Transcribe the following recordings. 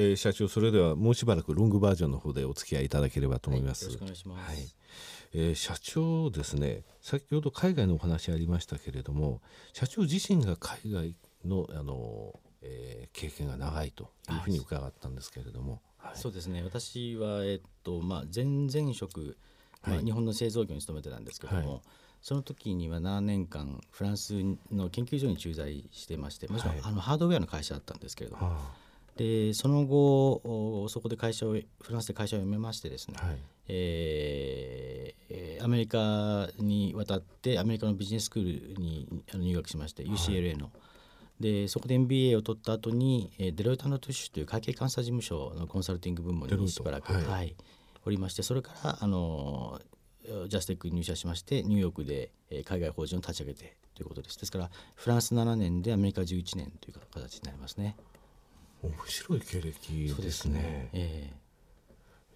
えー、社長それではもうしばらくロングバージョンの方でお付き合いいただければと思います。はい、よろしくお願いします。はい。えー、社長ですね先ほど海外のお話ありましたけれども社長自身が海外のあの、えー、経験が長いというふうに伺ったんですけれども、はい、そうですね。私は、えっとまあ、前々職、まあ、日本の製造業に勤めてたんですけども、はい、その時には7年間フランスの研究所に駐在してましてもちろん、あのハードウェアの会社だったんですけれども、でその後そこで会社をフランスで会社を辞めましてですね、はい、えー、アメリカに渡ってアメリカのビジネススクールに入学しまして UCLA の。はい、でそこで MBA を取った後にデロイト・トゥッシュという会計監査事務所のコンサルティング部門にしばらく、はい、はい、おりましてそれからあのジャステックに入社しましてニューヨークで海外法人を立ち上げてということです。ですからフランス7年でアメリカ11年という形になりますね面白い経歴ですね、ね。え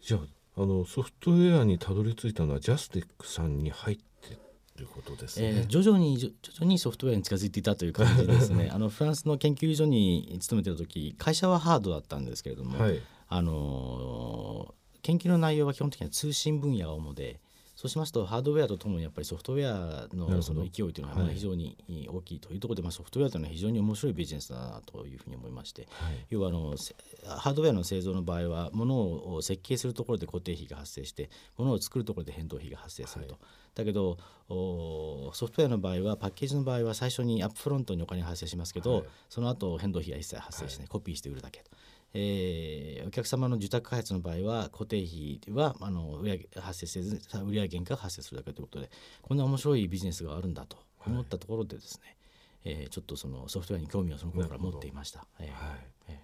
ー、じゃああのソフトウェアにたどり着いたのはジャステックさんに入ってということですね、えー、徐々に徐々にソフトウェアに近づいていたという感じですね。あのフランスの研究所に勤めてる時会社はハードだったんですけれども、はい、あの研究の内容は基本的には通信分野が主でそうしますとハードウェアとともにやっぱりソフトウェアのその勢いというのは非常に大きいというところで、まあ、ソフトウェアというのは非常に面白いビジネスだなというふうに思いまして、はい、要はあのハードウェアの製造の場合はものを設計するところで固定費が発生してものを作るところで変動費が発生すると。はい、だけどソフトウェアの場合はパッケージの場合は最初にアップフロントにお金発生しますけど、はい、その後変動費が一切発生しない、コピーして売るだけと。えー、お客様の受託開発の場合は固定費はあの売上発生せず売上原価が発生するだけということでこんな面白いビジネスがあるんだと思ったところでですね、はい、えー、ちょっとそのソフトウェアに興味をその頃から持っていました。えー、はい。えー、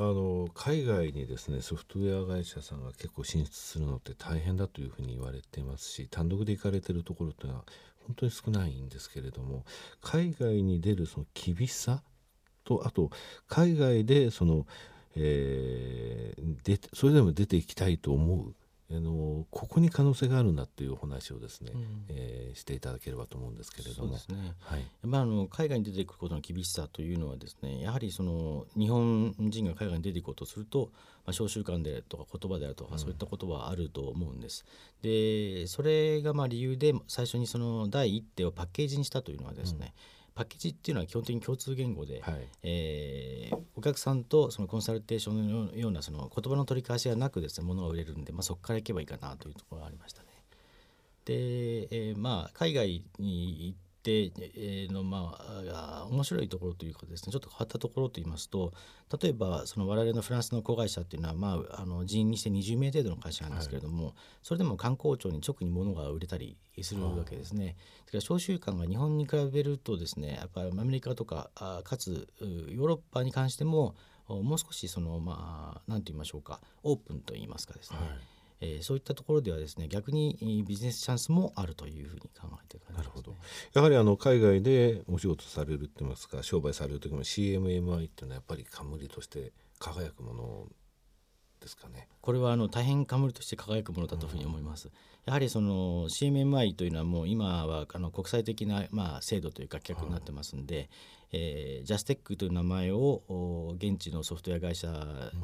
あの海外にですねソフトウェア会社さんが結構進出するのって大変だというふうに言われていますし単独で行かれてるところっていうのは本当に少ないんですけれども海外に出るその厳しさとあと海外でそのえー、でそれでも出ていきたいと思うあのここに可能性があるんだっていうお話をですね、うん、えー、していただければと思うんですけれども、ね、はい。まあ、あの海外に出ていくことの厳しさというのはですねやはりその日本人が海外に出ていこうとすると、まあ、小習慣でとか言葉であるとか、そういったことはあると思うんです。でそれがまあ理由で最初にその第一手をパッケージにしたというのはですね、うんパッケージっていうのは基本的に共通言語で、はい、えー、お客さんとそのコンサルテーションのようなその言葉の取り返しがなくですね物が売れるんで、まあ、そこからいけばいいかなというところがありましたね。で、えー、まあ海外に行ってのまあ面白いところというかですねちょっと変わったところといいますと例えばその我々のフランスの子会社っていうのは、まあ、あの人員にして20名程度の会社なんですけれども、はい、それでも観光庁に直に物が売れたりするわけですね。だから召集慣が日本に比べるとですねやっぱりアメリカとかあかつヨーロッパに関してももう少しそのまあ何て言いましょうかオープンと言いますかですね、はいえー、そういったところではですね逆にビジネスチャンスもあるというふうに考えている、ね、なるほど。やはりあの海外でお仕事されるって言いますか商売される時も CMMI っていうのはやっぱり冠として輝くものですかね。これはあの大変冠として輝くものだというふうに思います。うん、やはりその CMMI というのはもう今はあの国際的なまあ制度というか規約になってますんで、えー、ジャステックという名前を現地のソフトウェア会社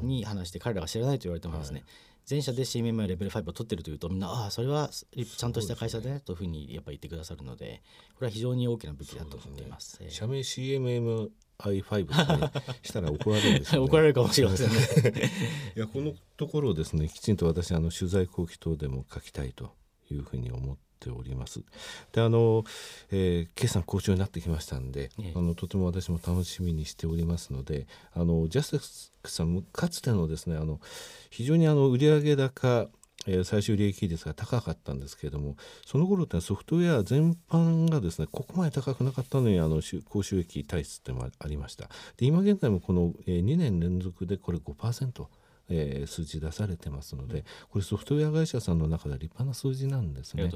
に話して彼らが知らないと言われてもですね、はい。全社で CMMI レベル5を取ってるというとみんなああそれはちゃんとした会社だね。というふうにやっぱり言ってくださるのでこれは非常に大きな武器だと思っています。すね、社名 CMMI5 ね、したら怒られるです、ね、怒られるかもしれませんね。いやこのところをですねきちんと私あの取材後期等でも書きたいというふうに思っております。であの、えー、決算好調になってきましたんで、ええ、あのとても私も楽しみにしておりますのであのジャスティスさんかつてのですねあの非常にあの売上高えー、最終利益率が高かったんですけれどもその頃ってソフトウェア全般がですねここまで高くなかったのにあの高収益体質ってもありましたで今現在もこの、えー、2年連続でこれ5%えー、数字出されてますので、これソフトウェア会社さんの中では立派な数字なんですね。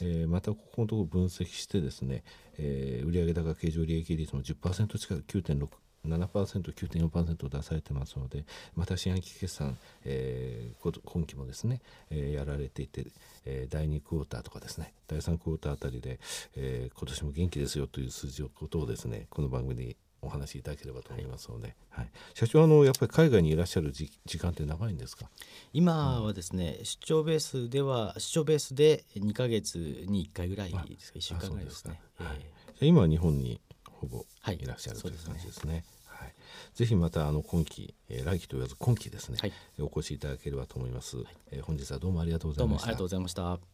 えー、またここのところ分析してですね、えー、売上高経常利益率も10%近く9.6 7%、9.4%出されてますので、また四半期決算、えー、今期もですね、えー、やられていて、えー、第2クォーターとかですね、第3クォーターあたりで、えー、今年も元気ですよという数字をことをですね、この番組でお話しいただければと思いますので、はい、社長あのやっぱり海外にいらっしゃる時間って長いんですか？今はですね、うん、出張ベースでは出張ベースで2か月に1回ぐらいですか1週間ぐらいですね。はい、今日本にほぼいらっしゃる、はい、という感じですね。はい、ぜひまたあの今期、えー、来期と言わず今期ですね、はい、お越しいただければと思います、はい、えー、本日はどうもありがとうございました。どうもありがとうございました。